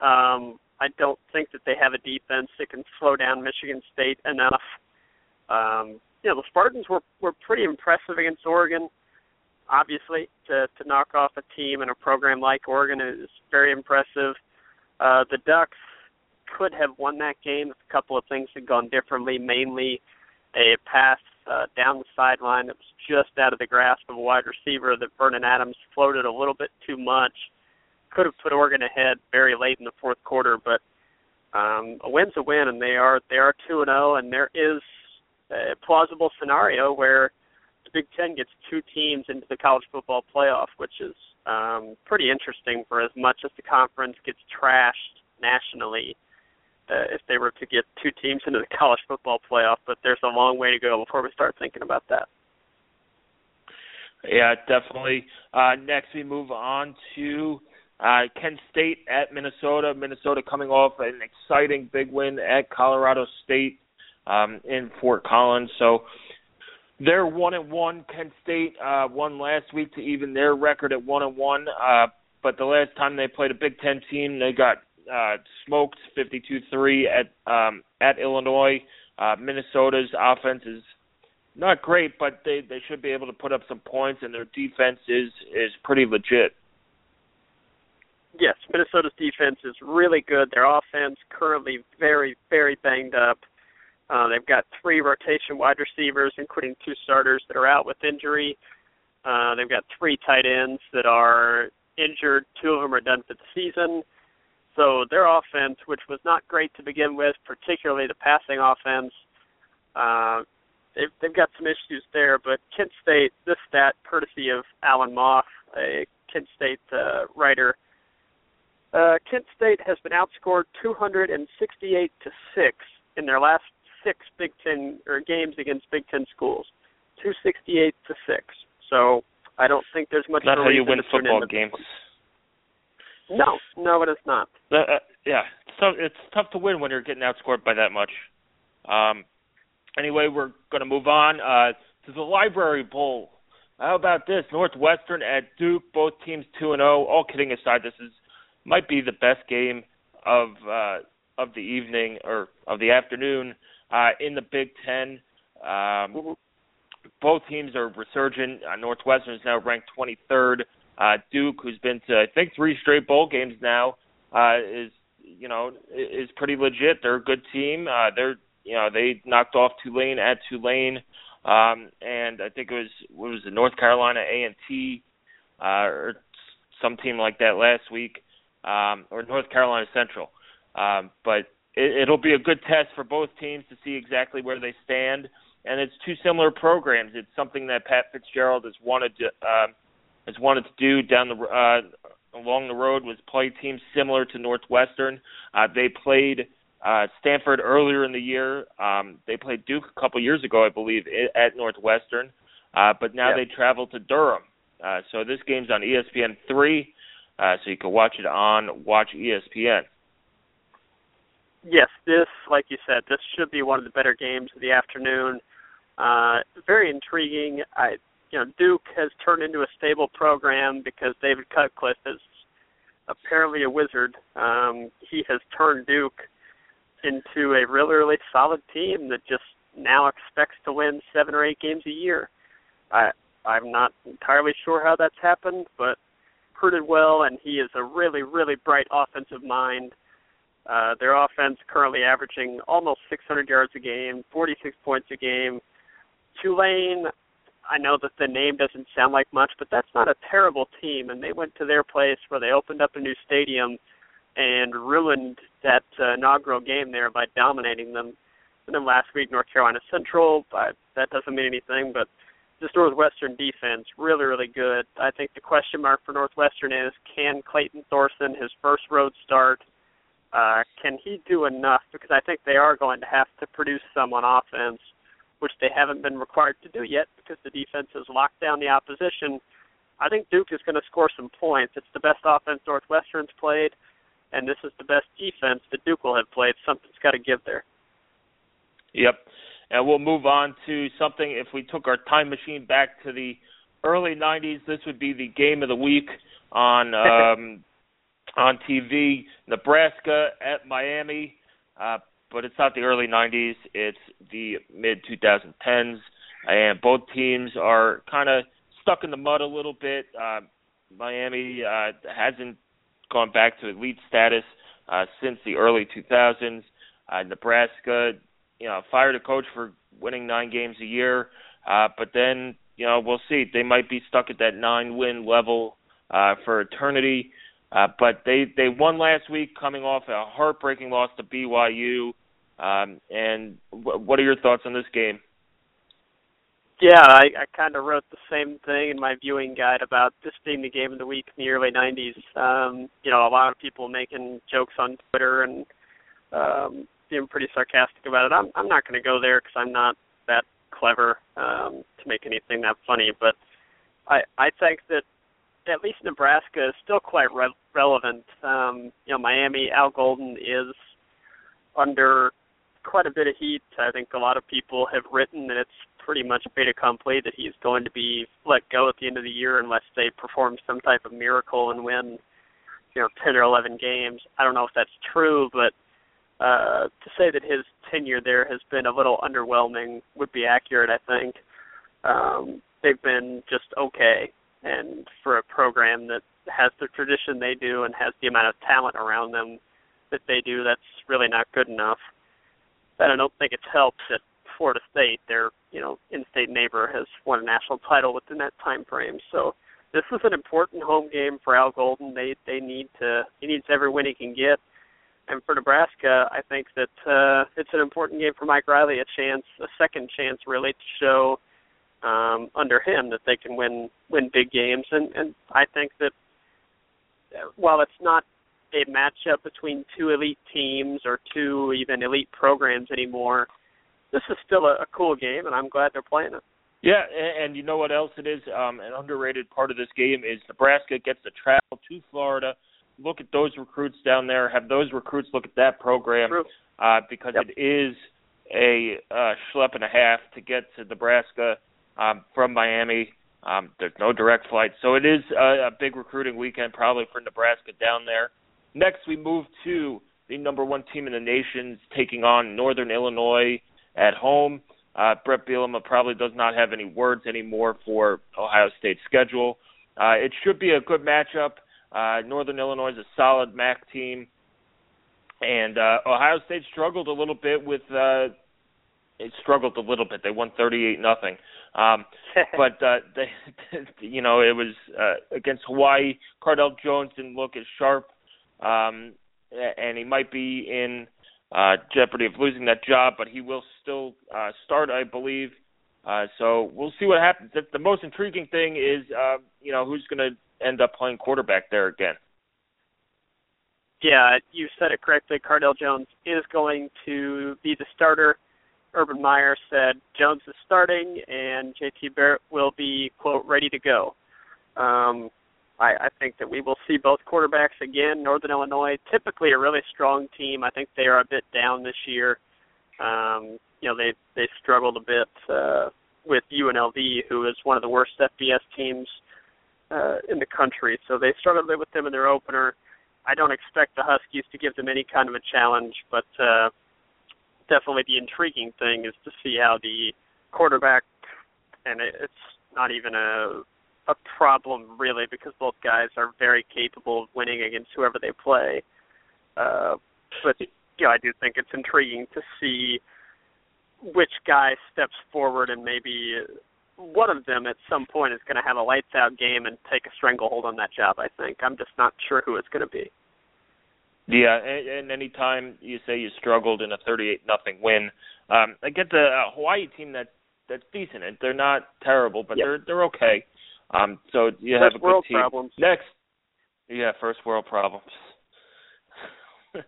Um, I don't think that they have a defense that can slow down Michigan State enough. Um, you know, the Spartans were were pretty impressive against Oregon. Obviously, to to knock off a team and a program like Oregon is very impressive. Uh, the Ducks could have won that game if a couple of things had gone differently. Mainly, a pass uh, down the sideline that was just out of the grasp of a wide receiver that Vernon Adams floated a little bit too much could have put Oregon ahead very late in the fourth quarter, but um, a win's a win, and they are they are two and zero, oh, and there is a plausible scenario where the Big Ten gets two teams into the college football playoff, which is um, pretty interesting for as much as the conference gets trashed nationally. Uh, if they were to get two teams into the college football playoff, but there's a long way to go before we start thinking about that. Yeah, definitely. Uh, next, we move on to uh, Kent State at Minnesota. Minnesota coming off an exciting big win at Colorado State um, in Fort Collins. So they're one and one. Kent State uh, won last week to even their record at one and one. Uh, but the last time they played a Big Ten team, they got uh, smoked 52-3 at um, at Illinois. Uh, Minnesota's offense is not great, but they they should be able to put up some points, and their defense is is pretty legit. Yes, Minnesota's defense is really good. Their offense currently very very banged up. Uh, they've got three rotation wide receivers, including two starters that are out with injury. Uh, they've got three tight ends that are injured. Two of them are done for the season. So their offense, which was not great to begin with, particularly the passing offense, uh, they've they've got some issues there. But Kent State, this stat courtesy of Alan Moff, a Kent State uh, writer. Uh, Kent State has been outscored 268 to six in their last six Big Ten or games against Big Ten schools, 268 to six. So I don't think there's much. Not how you win football games. No, no, it is not. Uh, uh, yeah, so it's tough to win when you're getting outscored by that much. Um, anyway, we're going to move on uh, to the Library Bowl. How about this? Northwestern at Duke, both teams two and zero. Oh. All kidding aside, this is might be the best game of uh, of the evening or of the afternoon uh, in the Big Ten. Um, both teams are resurgent. Uh, Northwestern is now ranked 23rd. Uh, Duke, who's been to I think three straight bowl games now, uh, is you know is pretty legit. They're a good team. Uh, they're you know they knocked off Tulane at Tulane, um, and I think it was what was it North Carolina A and T, uh, or some team like that last week, um, or North Carolina Central. Um, but it, it'll be a good test for both teams to see exactly where they stand. And it's two similar programs. It's something that Pat Fitzgerald has wanted to uh, has wanted to do down the uh, along the road was play teams similar to Northwestern. Uh, they played uh, Stanford earlier in the year. Um, they played Duke a couple years ago, I believe, at Northwestern. Uh, but now yep. they travel to Durham. Uh, so this game's on ESPN three, uh, so you can watch it on Watch ESPN yes, this, like you said, this should be one of the better games of the afternoon. Uh, very intriguing. I, you know, Duke has turned into a stable program because David Cutcliffe is apparently a wizard. Um, he has turned Duke into a really, really solid team that just now expects to win seven or eight games a year. I, I'm not entirely sure how that's happened, but recruited well, and he is a really, really bright offensive mind uh, their offense currently averaging almost 600 yards a game, 46 points a game. Tulane, I know that the name doesn't sound like much, but that's not a terrible team. And they went to their place where they opened up a new stadium and ruined that uh, inaugural game there by dominating them. And then last week, North Carolina Central, but that doesn't mean anything, but this Northwestern defense really, really good. I think the question mark for Northwestern is can Clayton Thorson, his first road start, uh, can he do enough? Because I think they are going to have to produce some on offense, which they haven't been required to do yet because the defense has locked down the opposition. I think Duke is going to score some points. It's the best offense Northwestern's played, and this is the best defense that Duke will have played. Something's got to give there. Yep. And we'll move on to something. If we took our time machine back to the early 90s, this would be the game of the week on um, on TV. Nebraska at Miami, uh, but it's not the early 90s. It's the mid 2010s, and both teams are kind of stuck in the mud a little bit. Uh, Miami uh, hasn't gone back to elite status uh, since the early 2000s. Uh, Nebraska, you know, fired a coach for winning nine games a year, uh, but then you know we'll see. They might be stuck at that nine win level uh, for eternity. Uh, but they they won last week, coming off a heartbreaking loss to BYU. Um, and w- what are your thoughts on this game? Yeah, I, I kind of wrote the same thing in my viewing guide about this being the game of the week in the early '90s. Um, you know, a lot of people making jokes on Twitter and um, being pretty sarcastic about it. I'm I'm not going to go there because I'm not that clever um, to make anything that funny. But I I think that at least Nebraska is still quite re- relevant. Um, you know, Miami Al Golden is under quite a bit of heat. I think a lot of people have written that it's pretty much fait accompli that he's going to be let go at the end of the year unless they perform some type of miracle and win, you know, ten or eleven games. I don't know if that's true, but uh to say that his tenure there has been a little underwhelming would be accurate, I think. Um they've been just okay and for a program that has the tradition they do and has the amount of talent around them that they do, that's really not good enough. And I don't think it's helped that Florida State, their you know in-state neighbor, has won a national title within that time frame. So this is an important home game for Al Golden. They they need to he needs every win he can get. And for Nebraska, I think that uh, it's an important game for Mike Riley, a chance, a second chance, really to show um, under him that they can win win big games. And and I think that uh, while it's not a matchup between two elite teams or two even elite programs anymore, this is still a, a cool game, and I'm glad they're playing it. Yeah, and, and you know what else it is? Um, an underrated part of this game is Nebraska gets to travel to Florida, look at those recruits down there, have those recruits look at that program, uh, because yep. it is a uh, schlep and a half to get to Nebraska um, from Miami. Um, there's no direct flight, so it is a, a big recruiting weekend probably for Nebraska down there. Next, we move to the number one team in the nation taking on Northern Illinois at home. Uh, Bret Bielema probably does not have any words anymore for Ohio State's schedule. Uh, it should be a good matchup. Uh, Northern Illinois is a solid MAC team, and uh, Ohio State struggled a little bit with. Uh, it struggled a little bit. They won thirty-eight nothing, um, but uh, they, you know, it was uh, against Hawaii. Cardale Jones didn't look as sharp, um, and he might be in uh, jeopardy of losing that job, but he will still uh, start, I believe. Uh, so we'll see what happens. The, the most intriguing thing is, uh, you know, who's going to end up playing quarterback there again. Yeah, you said it correctly. Cardale Jones is going to be the starter. Urban Meyer said Jones is starting, and JT Barrett will be quote ready to go. Um, I, I think that we will see both quarterbacks again. Northern Illinois, typically a really strong team. I think they are a bit down this year. Um, you know, they they struggled a bit uh, with UNLV, who is one of the worst FBS teams uh, in the country. So they struggled with them in their opener. I don't expect the Huskies to give them any kind of a challenge, but uh, definitely the intriguing thing is to see how the quarterback, and it, it's not even a a problem really because both guys are very capable of winning against whoever they play. Uh, but you know, I do think it's intriguing to see which guy steps forward and maybe one of them at some point is going to have a lights out game and take a stranglehold on that job. I think I'm just not sure who it's going to be. Yeah, and, and any time you say you struggled in a 38 nothing win, um, I get the uh, Hawaii team that that's decent. They're not terrible, but yep. they're they're okay. Um, so you first have a world good team. Problems. Next, yeah, first world problems.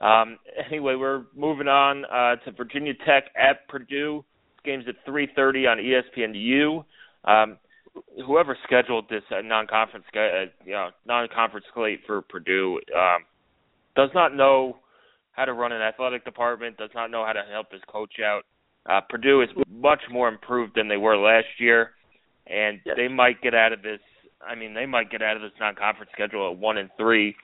um, anyway, we're moving on uh, to Virginia Tech at Purdue. Game's at 3:30 on ESPNU. Um, whoever scheduled this uh, non-conference, uh, you know, non-conference slate for Purdue um, does not know how to run an athletic department. Does not know how to help his coach out. Uh, Purdue is much more improved than they were last year and yes. they might get out of this. I mean, they might get out of this non-conference schedule at one and three,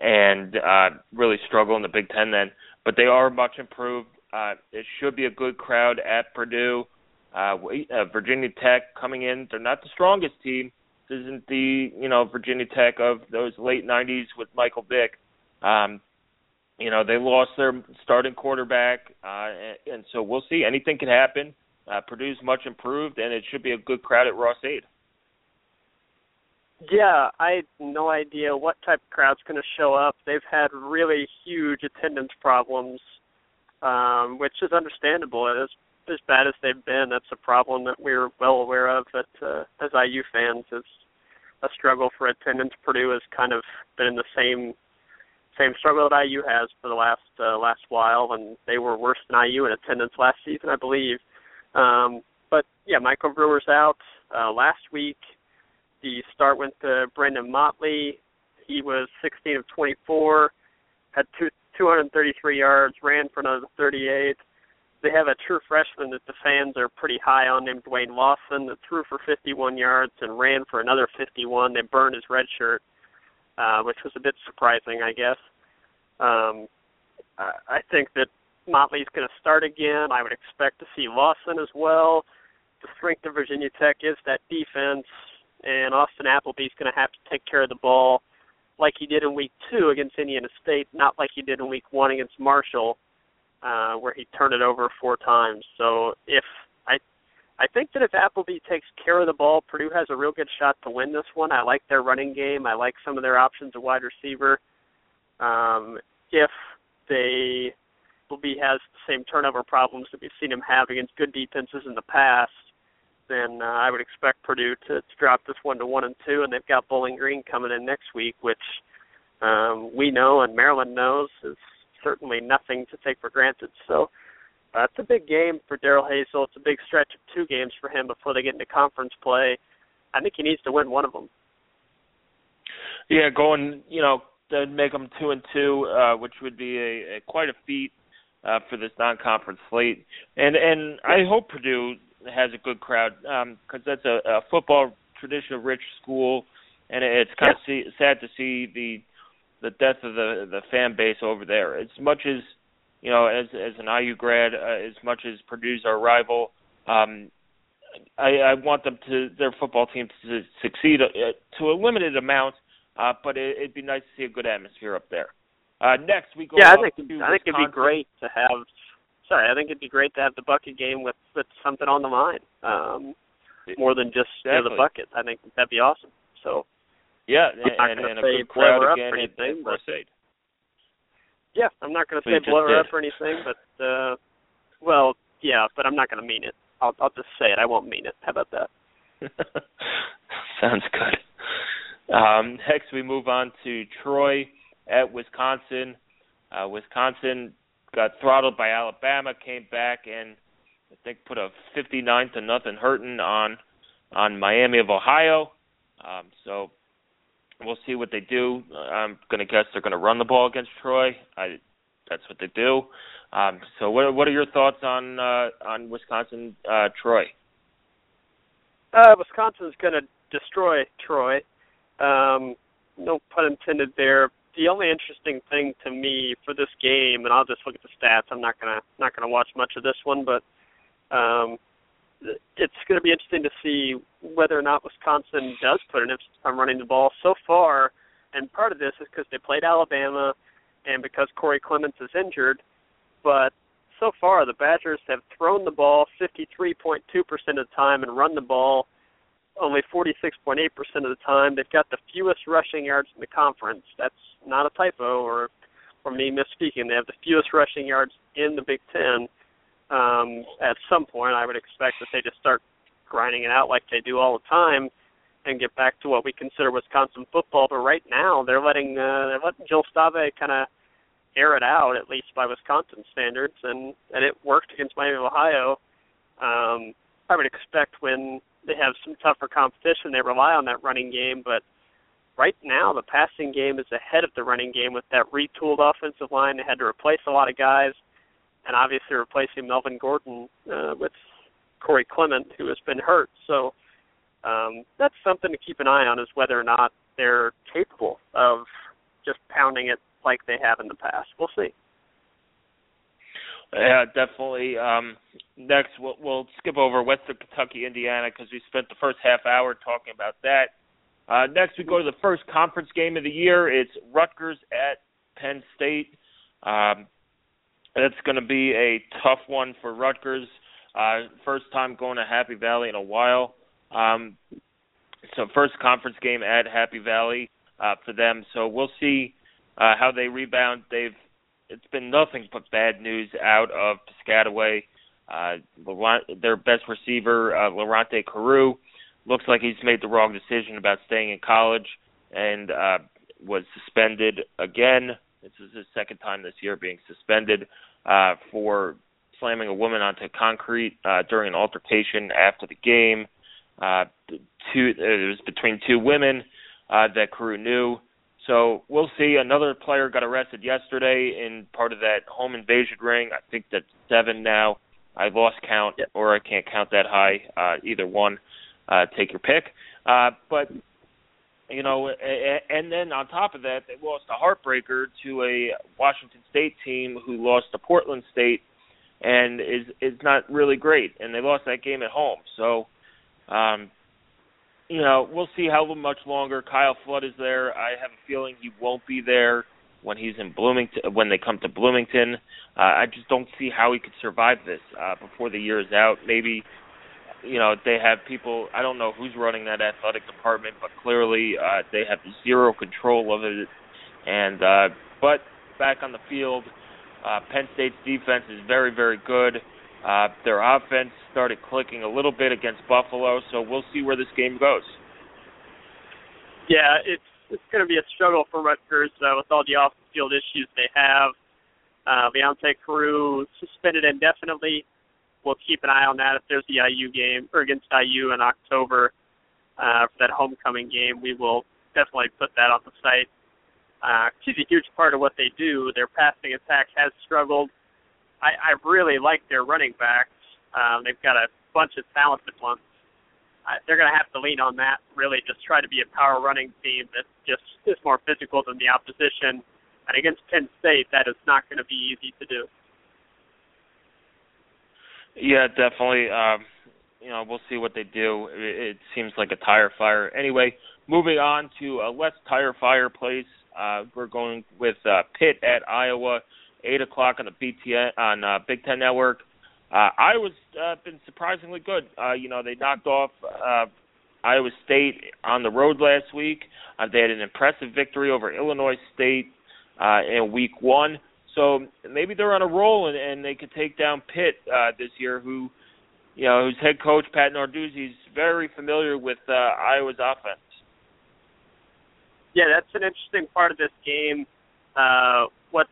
and uh, really struggle in the Big Ten then. But they are much improved. Uh, it should be a good crowd at Purdue. Uh, uh, Virginia Tech coming in. They're not the strongest team. This isn't the you know Virginia Tech of those late '90s with Michael Vick. Um, you know they lost their starting quarterback, uh, and, and so we'll see. Anything can happen. Uh, Purdue's much improved, and it should be a good crowd at Ross-Ade. Yeah, I had no idea what type of crowd's going to show up. They've had really huge attendance problems, um, which is understandable. Is as bad as they've been, that's a problem that we're well aware of. That uh, as IU fans, is a struggle for attendance. Purdue has kind of been in the same same struggle that IU has for the last uh, last while, and they were worse than IU in attendance last season, I believe. Um, but yeah, Michael Brewer's out. Uh, last week, the start went to Brandon Motley. He was 16 of 24, had two, 233 yards, ran for another 38. They have a true freshman that the fans are pretty high on named Dwayne Lawson that threw for 51 yards and ran for another 51. They burned his red shirt, uh, which was a bit surprising, I guess. Um, I think that Motley's going to start again. I would expect to see Lawson as well. The strength of Virginia Tech is that defense, and Austin Appleby's going to have to take care of the ball like he did in week two against Indiana State, not like he did in week one against Marshall, uh, where he turned it over four times. So if I I think that if Appleby takes care of the ball, Purdue has a real good shot to win this one. I like their running game. I like some of their options at wide receiver. Um, if they Appleby has the same turnover problems that we've seen him have against good defenses in the past, then uh, I would expect Purdue to, to drop this one to one and two, and they've got Bowling Green coming in next week, which um, we know and Maryland knows is certainly nothing to take for granted. So uh, a big game for Darrell Hazell. It's a big stretch of two games for him before they get into conference play. I think he needs to win one of them. Yeah, going you know to make them two and two, uh, which would be a, a quite a feat uh, for this non-conference slate. And and I hope Purdue has a good crowd because um, that's a, a football tradition-rich school, and it's kind yeah. of see, sad to see the the death of the the fan base over there. As much as you know, as as an IU grad, uh, as much as Purdue's our rival, um, I, I want them to their football team to succeed uh, to a limited amount, uh, but it, it'd be nice to see a good atmosphere up there. Uh, next we go. Yeah, I think I think it'd be great to have. Sorry, I think it'd be great to have the bucket game with with something on the line, um, more than just you know, the bucket. I think that'd be awesome. So yeah, and, and, and a good crowd again anything, but, yeah, I'm not going to So say blow her up or anything, but uh, well, yeah, but I'm not going to mean it. I'll I'll just say it. I won't mean it. How about that? Sounds good. Um, next, we move on to Troy at Wisconsin. Uh, Wisconsin got throttled by Alabama, came back and I think put a 59 to nothing hurting on on Miami of Ohio. Um, so we'll see what they do. I'm going to guess they're going to run the ball against Troy. I, that's what they do. Um, so what what are your thoughts on uh, on Wisconsin uh, Troy? Uh, Wisconsin's going to destroy Troy. Um, no pun intended there. The only interesting thing to me for this game, and I'll just look at the stats. I'm not gonna not gonna watch much of this one, but um, it's going to be interesting to see whether or not Wisconsin does put an emphasis on running the ball. So far, and part of this is because they played Alabama, and because Corey Clements is injured. But so far, the Badgers have thrown the ball 53.2% of the time and run the ball only 46.8% of the time. They've got the fewest rushing yards in the conference. That's not a typo or or me misspeaking. They have the fewest rushing yards in the Big Ten. Um, at some point, I would expect that they just start grinding it out like they do all the time and get back to what we consider Wisconsin football. But right now, they're letting uh, they're letting Joel Stave kind of air it out, at least by Wisconsin standards, and and it worked against Miami of Ohio. Um, I would expect when they have some tougher competition, they rely on that running game. But right now, the passing game is ahead of the running game with that retooled offensive line. They had to replace a lot of guys, and obviously replacing Melvin Gordon uh, with Corey Clement, who has been hurt. So um, that's something to keep an eye on, is whether or not they're capable of just pounding it like they have in the past. We'll see. Yeah, definitely. Um, next, we'll, we'll skip over Western Kentucky, Indiana, because we spent the first half hour talking about that. Uh, next, we go to the first conference game of the year. It's Rutgers at Penn State. Um, that's going to be a tough one for Rutgers. Uh, first time going to Happy Valley in a while. Um, so first conference game at Happy Valley uh, for them. So we'll see uh, how they rebound. They've it's been nothing but bad news out of Piscataway. Uh, their best receiver, uh, Carroo, looks like he's made the wrong decision about staying in college and uh, was suspended again. This is his second time this year being suspended uh, for slamming a woman onto concrete uh, during an altercation after the game. Uh, two, it was between two women uh, that Carroo knew. So we'll see. Another player got arrested yesterday in part of that home invasion ring. I think that's seven now. I lost count, or I can't count that high. Uh, either one, uh, take your pick. Uh, but you know, and then on top of that, they lost a heartbreaker to a Washington State team who lost to Portland State, and is is not really great. And they lost that game at home. So, um, you know, we'll see how much longer Kyle Flood is there. I have a feeling he won't be there when he's in Bloomington when they come to Bloomington. Uh, I just don't see how he could survive this uh, before the year is out. Maybe you know they have people. I don't know who's running that athletic department, but clearly uh, they have zero control of it. And uh, but back on the field, uh, Penn State's defense is very very good. Uh, their offense started clicking a little bit against Buffalo, so we'll see where this game goes. Yeah, it's it's going to be a struggle for Rutgers uh, with all the off-field issues they have. Uh, Leonte Carroo suspended indefinitely. We'll keep an eye on that if there's the IU game or against IU in October uh, for that homecoming game. We will definitely put that on the site. Uh, she's a huge part of what they do. Their passing attack has struggled. I, I really like their running backs. Um, they've got a bunch of talented ones. Uh, they're going to have to lean on that. Really, just try to be a power running team that just is more physical than the opposition. And against Penn State, that is not going to be easy to do. Yeah, definitely. Um, you know, we'll see what they do. It, it seems like a tire fire. Anyway, moving on to a less tire fire place. Uh, we're going with uh, Pitt at Iowa eight o'clock on the BTN on uh, Big Ten Network. Uh, Iowa's uh, been surprisingly good. Uh, you know, they knocked off uh, Iowa State on the road last week. Uh, they had an impressive victory over Illinois State uh, in Week One. So maybe they're on a roll and, and they could take down Pitt uh, this year, who, you know, whose head coach Pat Narduzzi is very familiar with uh, Iowa's offense. Yeah, that's an interesting part of this game. Uh, what's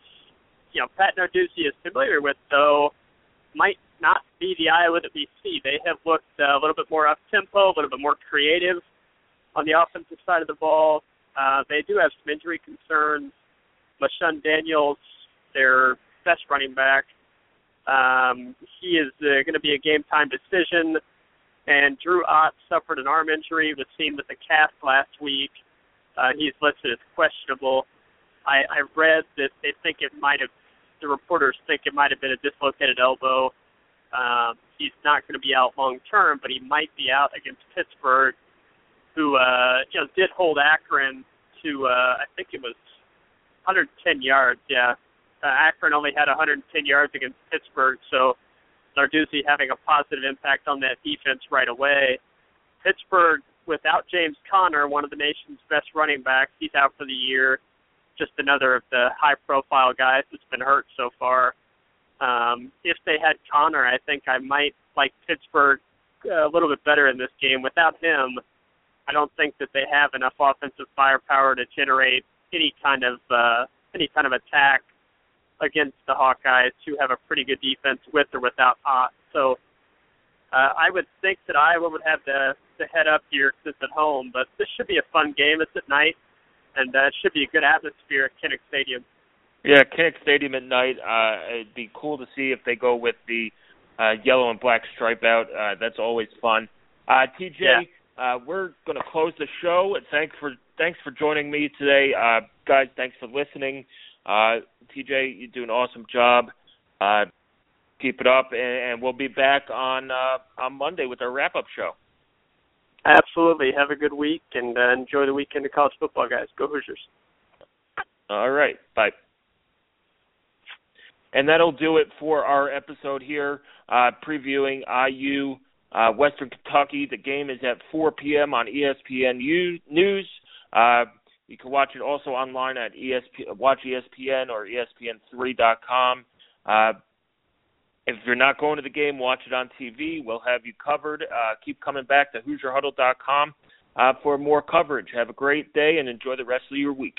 you know Pat Narduzzi is familiar with, though, might not be the Iowa that we see. They have looked uh, a little bit more up tempo, a little bit more creative on the offensive side of the ball. Uh, they do have some injury concerns. LeShun Daniels, their best running back, um, he is uh, going to be a game time decision. And Drew Ott suffered an arm injury, was seen with a cast last week. Uh, he's listed as questionable. I, I read that they think it might have the reporters think it might have been a dislocated elbow. Um, he's not going to be out long term, but he might be out against Pittsburgh, who uh, you know did hold Akron to uh, I think it was 110 yards. Yeah, uh, Akron only had 110 yards against Pittsburgh, so Narduzzi having a positive impact on that defense right away. Pittsburgh without James Conner, one of the nation's best running backs, he's out for the year just another of the high profile guys that's been hurt so far. Um, if they had Conner, I think I might like Pittsburgh a little bit better in this game. Without him, I don't think that they have enough offensive firepower to generate any kind of uh, any kind of attack against the Hawkeyes, who have a pretty good defense with or without Ott. So uh, I would think that Iowa would have the the head up here it's at home, but this should be a fun game. It's at night and uh, it should be a good atmosphere at Kinnick Stadium. Yeah, Kinnick Stadium at night. Uh, it'd be cool to see if they go with the uh, yellow and black stripe out. Uh, that's always fun. Uh, TJ, yeah. uh, we're going to close the show. And thanks for thanks for joining me today, uh, guys. Thanks for listening. Uh, TJ, you do an awesome job. Uh, keep it up, and, and we'll be back on uh, on Monday with our wrap up show. Absolutely. Have a good week and uh, enjoy the weekend of college football, guys. Go Hoosiers. All right. Bye. And that'll do it for our episode here, uh, previewing IU uh, Western Kentucky. The game is at 4 p.m. on ESPN U- News. You can watch it also online at ESP, Watch ESPN or ESPN3.com. Uh, If you're not going to the game, watch it on TV. We'll have you covered. Uh, keep coming back to HoosierHuddle.com uh, for more coverage. Have a great day and enjoy the rest of your week.